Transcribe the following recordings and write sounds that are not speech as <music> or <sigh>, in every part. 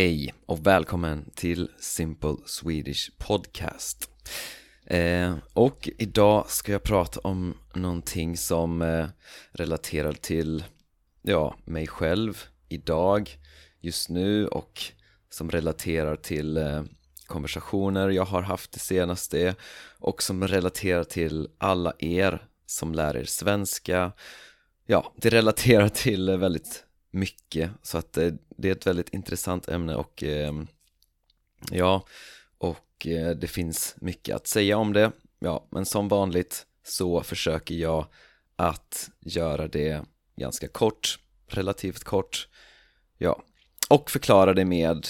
Hej och välkommen till Simple Swedish Podcast. Eh, och idag ska jag prata om någonting som eh, relaterar till ja, mig själv idag, just nu och som relaterar till eh, konversationer jag har haft det senaste och som relaterar till alla er som lär er svenska. Ja, det relaterar till eh, väldigt mycket så att eh, det är ett väldigt intressant ämne och ehm, ja, och eh, det finns mycket att säga om det. Ja, men som vanligt så försöker jag att göra det ganska kort, relativt kort, ja, och förklara det med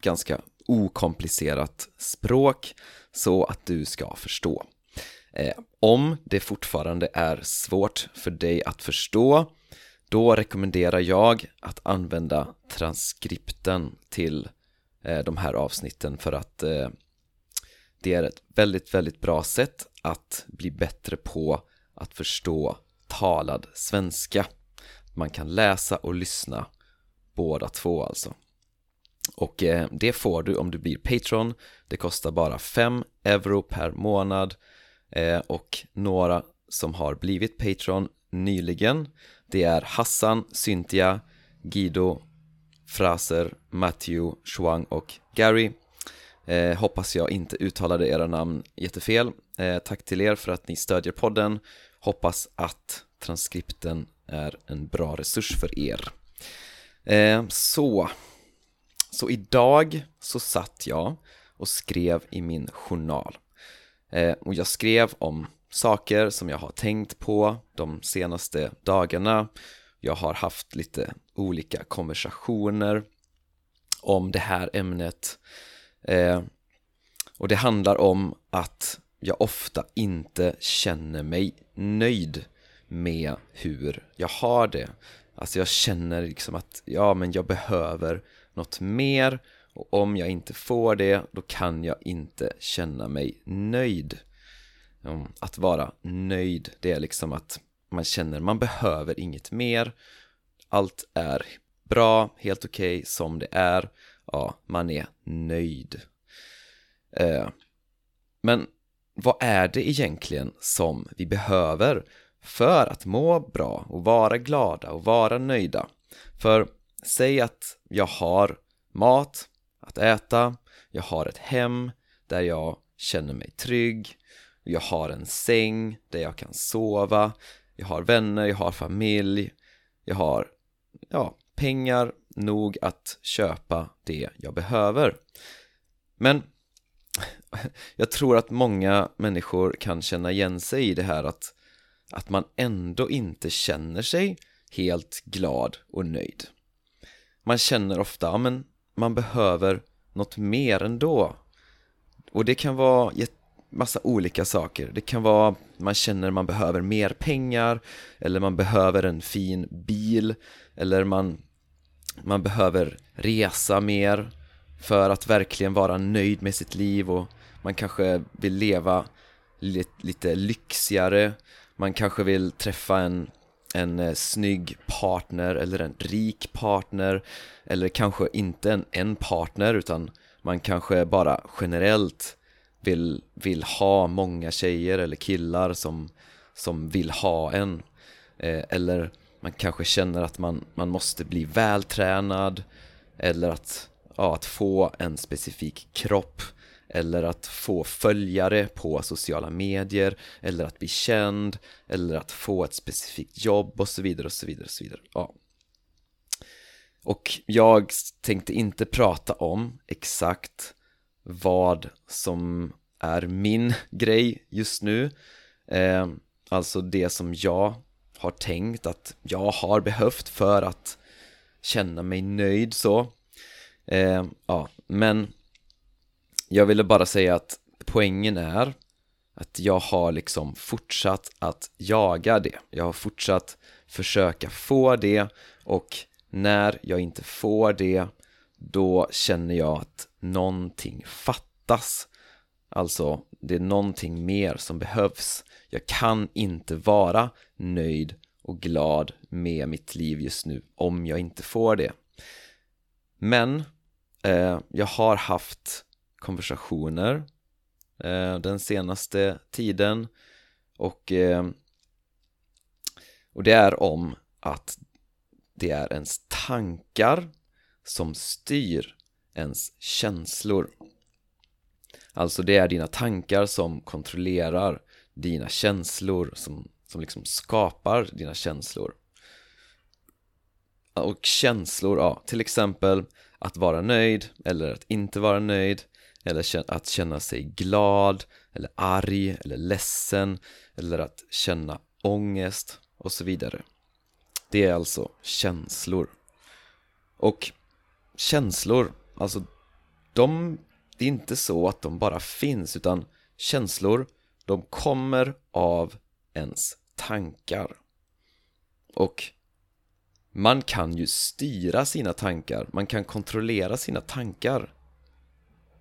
ganska okomplicerat språk så att du ska förstå. Eh, om det fortfarande är svårt för dig att förstå då rekommenderar jag att använda transkripten till eh, de här avsnitten för att eh, det är ett väldigt, väldigt bra sätt att bli bättre på att förstå talad svenska. Man kan läsa och lyssna båda två alltså. Och eh, det får du om du blir Patreon. Det kostar bara 5 euro per månad och några som har blivit Patreon nyligen det är Hassan, Cynthia, Guido, Fraser, Matthew, Shuang och Gary. Eh, Hoppas jag inte uttalade era namn jättefel. Eh, Tack till er för att ni stödjer podden. Hoppas att transkripten är en bra resurs för er. Eh, Så. Så idag så satt jag och skrev i min journal. Eh, Och jag skrev om saker som jag har tänkt på de senaste dagarna. Jag har haft lite olika konversationer om det här ämnet. Eh, och det handlar om att jag ofta inte känner mig nöjd med hur jag har det. Alltså jag känner liksom att, ja men jag behöver något mer och om jag inte får det, då kan jag inte känna mig nöjd. Ehm, att vara nöjd, det är liksom att man känner man behöver inget mer. Allt är bra, helt okej okay, som det är. Ja, man är nöjd. Eh, Men vad är det egentligen som vi behöver för att må bra och vara glada och vara nöjda? För säg att jag har mat att äta, jag har ett hem där jag känner mig trygg jag har en säng där jag kan sova. Jag har vänner, jag har familj. Jag har, ja, pengar nog att köpa det jag behöver. Men <laughs> jag tror att många människor kan känna igen sig i det här att att man ändå inte känner sig helt glad och nöjd. Man känner ofta, ja men man behöver något mer ändå. Och det kan vara massa olika saker. Det kan vara man känner man behöver mer pengar eller man behöver en fin bil eller man, man behöver resa mer för att verkligen vara nöjd med sitt liv och man kanske vill leva lite, lite lyxigare man kanske vill träffa en, en eh, snygg partner eller en rik partner eller kanske inte en, en partner utan man kanske bara generellt vill, vill ha många tjejer eller killar som, som vill ha en eh, eller man kanske känner att man, man måste bli vältränad eller att, ja, att få en specifik kropp eller att få följare på sociala medier eller att bli känd eller att få ett specifikt jobb och så vidare och så vidare och så vidare ja. Och jag tänkte inte prata om exakt vad som är min <laughs> grej just nu. Eh, Alltså det som jag har tänkt att jag har behövt för att känna mig nöjd så. Eh, Ja, men jag ville bara säga att poängen är att jag har liksom fortsatt att jaga det. Jag har fortsatt försöka få det och när jag inte får det då känner jag att någonting fattas. Alltså, det är någonting mer som behövs. Jag kan inte vara nöjd och glad med mitt liv just nu om jag inte får det. Men eh, jag har haft konversationer eh, den senaste tiden och, eh, och det är om att det är ens tankar som styr ens känslor. Alltså det är dina tankar som kontrollerar dina känslor, som, som liksom skapar dina känslor. Och känslor, ja, till exempel att vara nöjd eller att inte vara nöjd eller att känna sig glad eller arg eller ledsen eller att känna ångest och så vidare. Det är alltså känslor. Och känslor, alltså de, det är inte så att de bara finns utan känslor, de kommer av ens tankar. Och man kan ju styra sina tankar, man kan kontrollera sina tankar.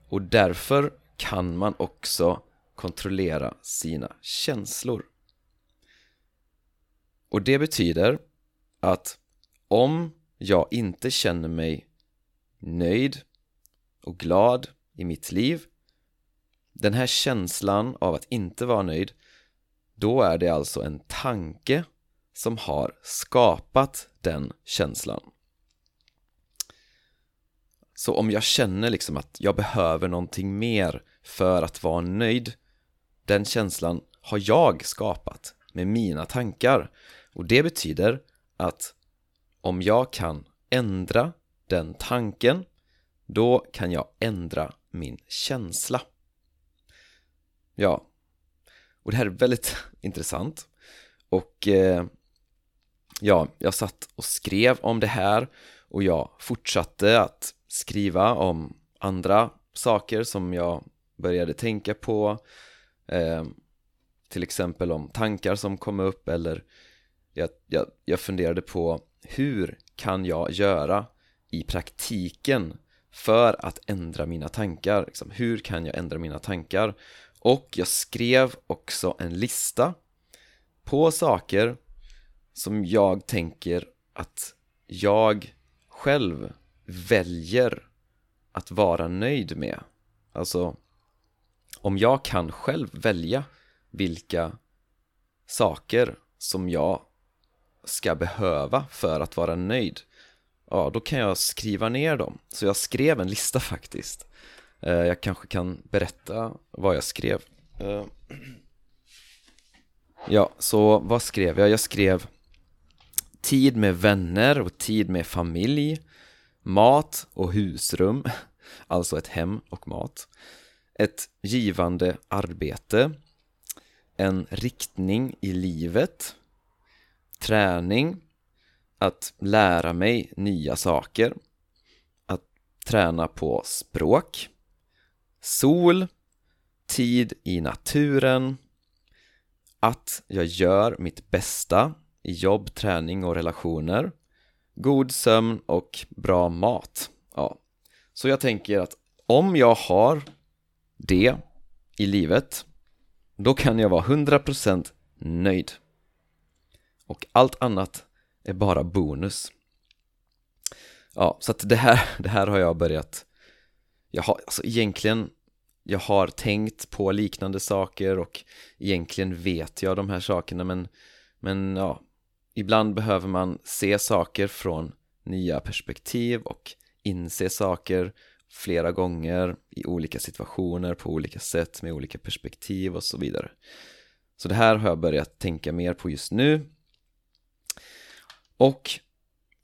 Och därför kan man också kontrollera sina känslor. Och det betyder att om jag inte känner mig nöjd och glad i mitt liv. Den här känslan av att inte vara nöjd då är det alltså en tanke som har skapat den känslan. Så om jag känner liksom att jag behöver någonting mer för att vara nöjd den känslan har jag skapat med mina tankar. Och det betyder att om jag kan ändra den tanken då kan jag ändra min känsla. Ja, och det här är väldigt <laughs> intressant. Och eh, ja, jag satt och skrev om det här och jag fortsatte att skriva om andra saker som jag började tänka på. Eh, till exempel om tankar som kom upp eller jag, jag, jag funderade på hur kan jag göra i praktiken för att ändra mina tankar? Liksom, hur kan jag ändra mina tankar? Och jag skrev också en lista på saker som jag tänker att jag själv väljer att vara nöjd med. Alltså, om jag kan själv välja vilka saker som jag ska behöva för att vara nöjd ja, då kan jag skriva ner dem. Så jag skrev en lista <laughs> faktiskt. Eh, jag kanske kan berätta vad jag skrev. Eh, <clears throat> ja, så vad skrev jag? Jag skrev tid med vänner och tid med familj, mat och husrum, <laughs> alltså ett hem och mat, ett givande arbete, en riktning i livet, träning, att lära mig nya saker, att träna på språk, sol, tid i naturen, att jag gör mitt bästa i jobb, träning och relationer, god sömn och bra mat. Ja. Så jag tänker att om jag har det i livet, då kan jag vara 100% nöjd. Och allt annat är bara bonus. Ja, så att det här, <laughs> det här har jag börjat Jag har, alltså egentligen Jag har tänkt på liknande saker och egentligen vet jag de här sakerna men Men ja Ibland behöver man se saker från nya perspektiv och inse saker flera gånger i olika situationer på olika sätt med olika perspektiv och så vidare. Så det här har jag börjat tänka mer på just nu och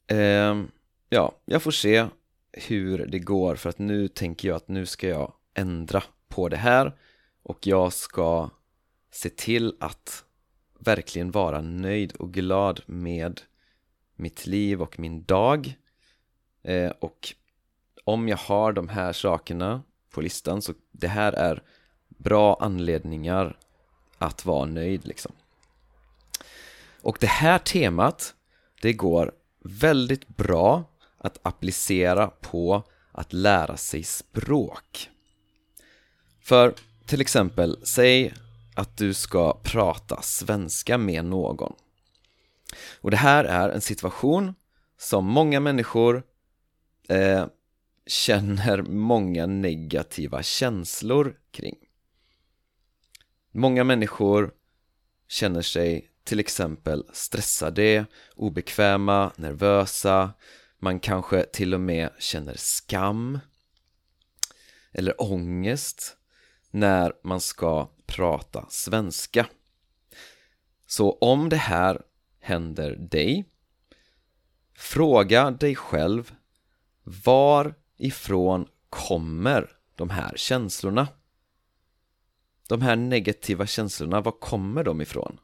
eh, ja, jag får se hur det går för att nu tänker jag att nu ska jag ändra på det här och jag ska se till att verkligen vara nöjd och glad med mitt liv och min dag. Eh, och om jag har de här sakerna på listan så det här är bra anledningar att vara nöjd liksom. Och det här temat det går väldigt bra att applicera på att lära sig språk. För till exempel, säg att du ska prata svenska med någon. Och det här är en situation som många människor eh, känner många negativa känslor kring. Många människor känner sig till exempel stressade, obekväma, nervösa, man kanske till och med känner skam eller ångest när man ska prata svenska. Så om det här händer dig, fråga dig själv varifrån kommer de här känslorna? De här negativa känslorna, var kommer de ifrån?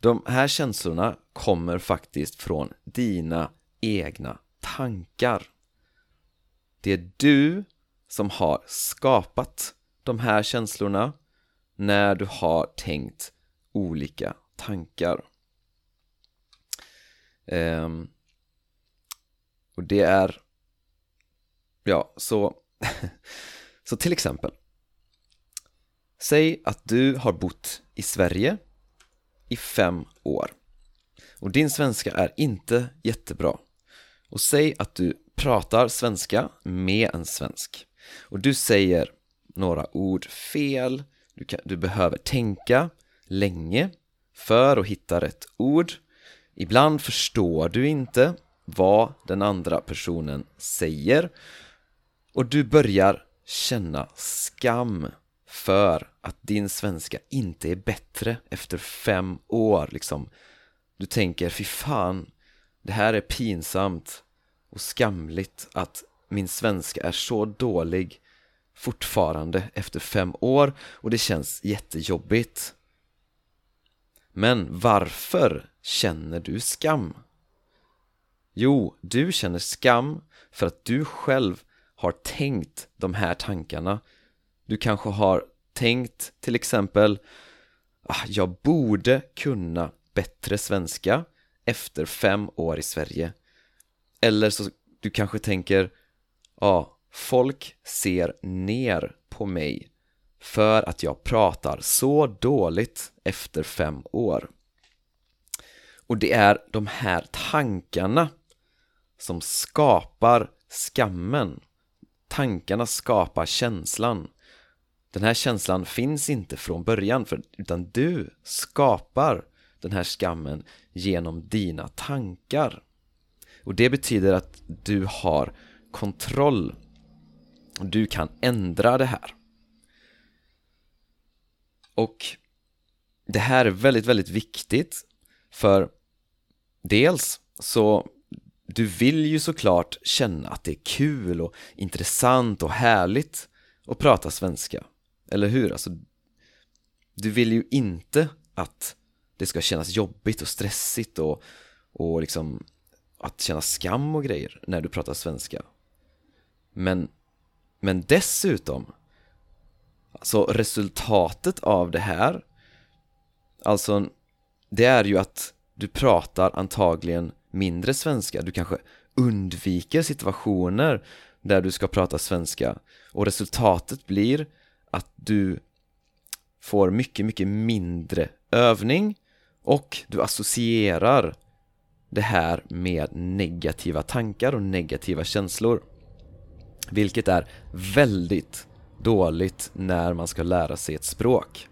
De här känslorna kommer faktiskt från dina egna tankar. Det är du som har skapat de här känslorna när du har tänkt olika tankar. Um, och det är, ja, så, <laughs> så till exempel Säg att du har bott i Sverige i fem år. Och din svenska är inte jättebra. Och säg att du pratar svenska med en svensk. Och du säger några ord fel, du, kan, du behöver tänka länge för att hitta rätt ord. Ibland förstår du inte vad den andra personen säger. Och du börjar känna skam för att din svenska inte är bättre efter fem år liksom. Du tänker, fy fan, det här är pinsamt och skamligt att min svenska är så dålig fortfarande efter fem år och det känns jättejobbigt. Men varför känner du skam? Jo, du känner skam för att du själv har tänkt de här tankarna du kanske har tänkt till exempel ah, Jag borde kunna bättre svenska efter fem år i Sverige. Eller så du kanske tänker Ja, ah, folk ser ner på mig för att jag pratar så dåligt efter fem år. Och det är de här tankarna som skapar skammen. Tankarna skapar känslan. Den här känslan finns inte från början för, utan du skapar den här skammen genom dina tankar. Och det betyder att du har kontroll. Du kan ändra det här. Och det här är väldigt, väldigt viktigt för dels så du vill ju såklart känna att det är kul och intressant och härligt att prata svenska, eller hur? Alltså, du vill ju inte att det ska kännas jobbigt och stressigt och, och liksom att känna skam och grejer när du pratar svenska Men, men dessutom Alltså resultatet av det här Alltså det är ju att du pratar antagligen mindre svenska, du kanske undviker situationer där du ska prata svenska och resultatet blir att du får mycket, mycket mindre övning och du associerar det här med negativa tankar och negativa känslor. Vilket är väldigt dåligt när man ska lära sig ett språk.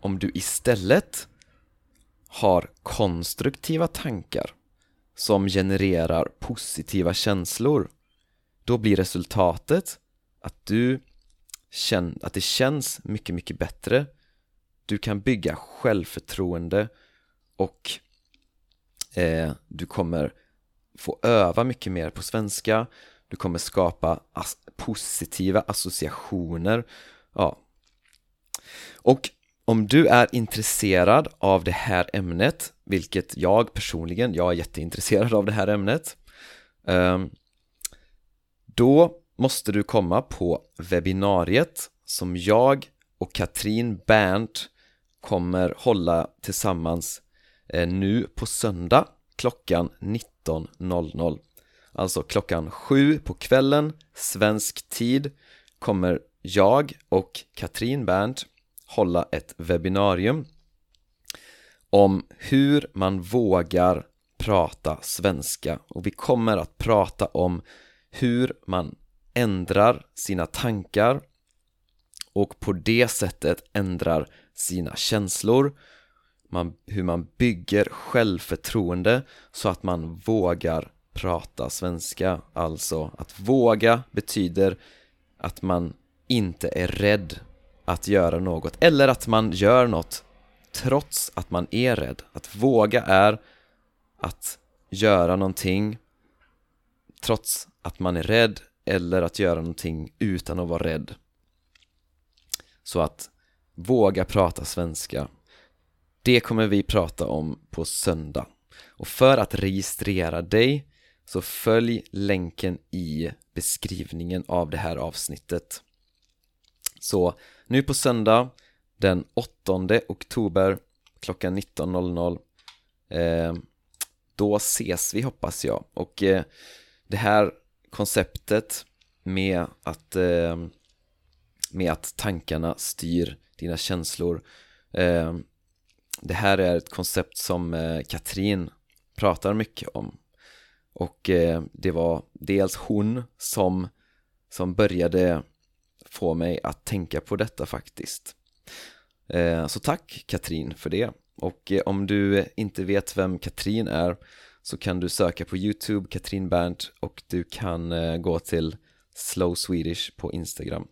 Om du istället har konstruktiva tankar som genererar positiva känslor då blir resultatet att du att det känns mycket, mycket bättre. Du kan bygga självförtroende och eh, du kommer få öva mycket mer på svenska. Du kommer skapa as positiva associationer. Ja. och om du är intresserad av det här ämnet, vilket jag personligen, jag är jätteintresserad av det här ämnet ehm, Då måste du komma på webbinariet som jag och Katrin Berndt kommer hålla tillsammans eh, nu på söndag klockan 19.00 Alltså klockan 7 på kvällen, svensk tid, kommer jag och Katrin Berndt hålla ett webbinarium om hur man vågar prata svenska. Och vi kommer att prata om hur man ändrar sina tankar och på det sättet ändrar sina känslor man, hur man bygger självförtroende så att man vågar prata svenska Alltså att våga betyder att man inte är rädd att göra något eller att man gör något trots att man är rädd. Att våga är att göra någonting trots att man är rädd eller att göra någonting utan att vara rädd. Så att våga prata svenska, det kommer vi prata om på söndag. Och för att registrera dig så följ länken i beskrivningen av det här avsnittet. Så nu på söndag den 8 oktober klockan 19.00 eh, Då ses vi hoppas jag och eh, det här konceptet med att, eh, med att tankarna styr dina känslor. Eh, Det här är ett koncept som eh, Katrin pratar mycket om. Och eh, det var dels hon som, som började få mig att tänka på detta faktiskt. Eh, Så tack Katrin för det. Och eh, om du inte vet vem Katrin är så kan du söka på Youtube Katrin Berndt och du kan eh, gå till Slow Swedish på Instagram.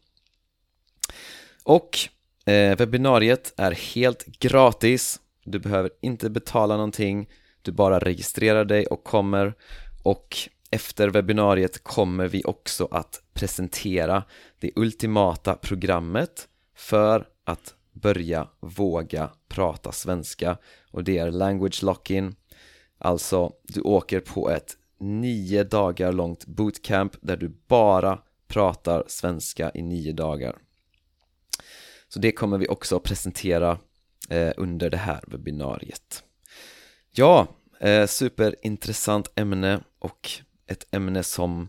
Och eh, webbinariet är helt gratis. Du behöver inte betala någonting. Du bara registrerar dig och kommer. Och efter webbinariet kommer vi också att presentera det ultimata programmet för att börja våga prata svenska. Och det är language lock-in. Alltså, du åker på ett nio dagar långt bootcamp där du bara pratar svenska i nio dagar Så det kommer vi också presentera eh, under det här webbinariet Ja, Eh, superintressant ämne och ett ämne som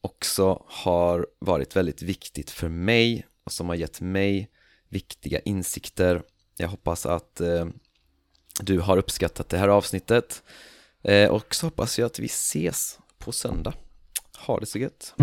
också har varit väldigt viktigt för mig och som har gett mig viktiga insikter. Jag hoppas att eh, du har uppskattat det här avsnittet eh, och så hoppas jag att vi ses på söndag. Ha det så gött!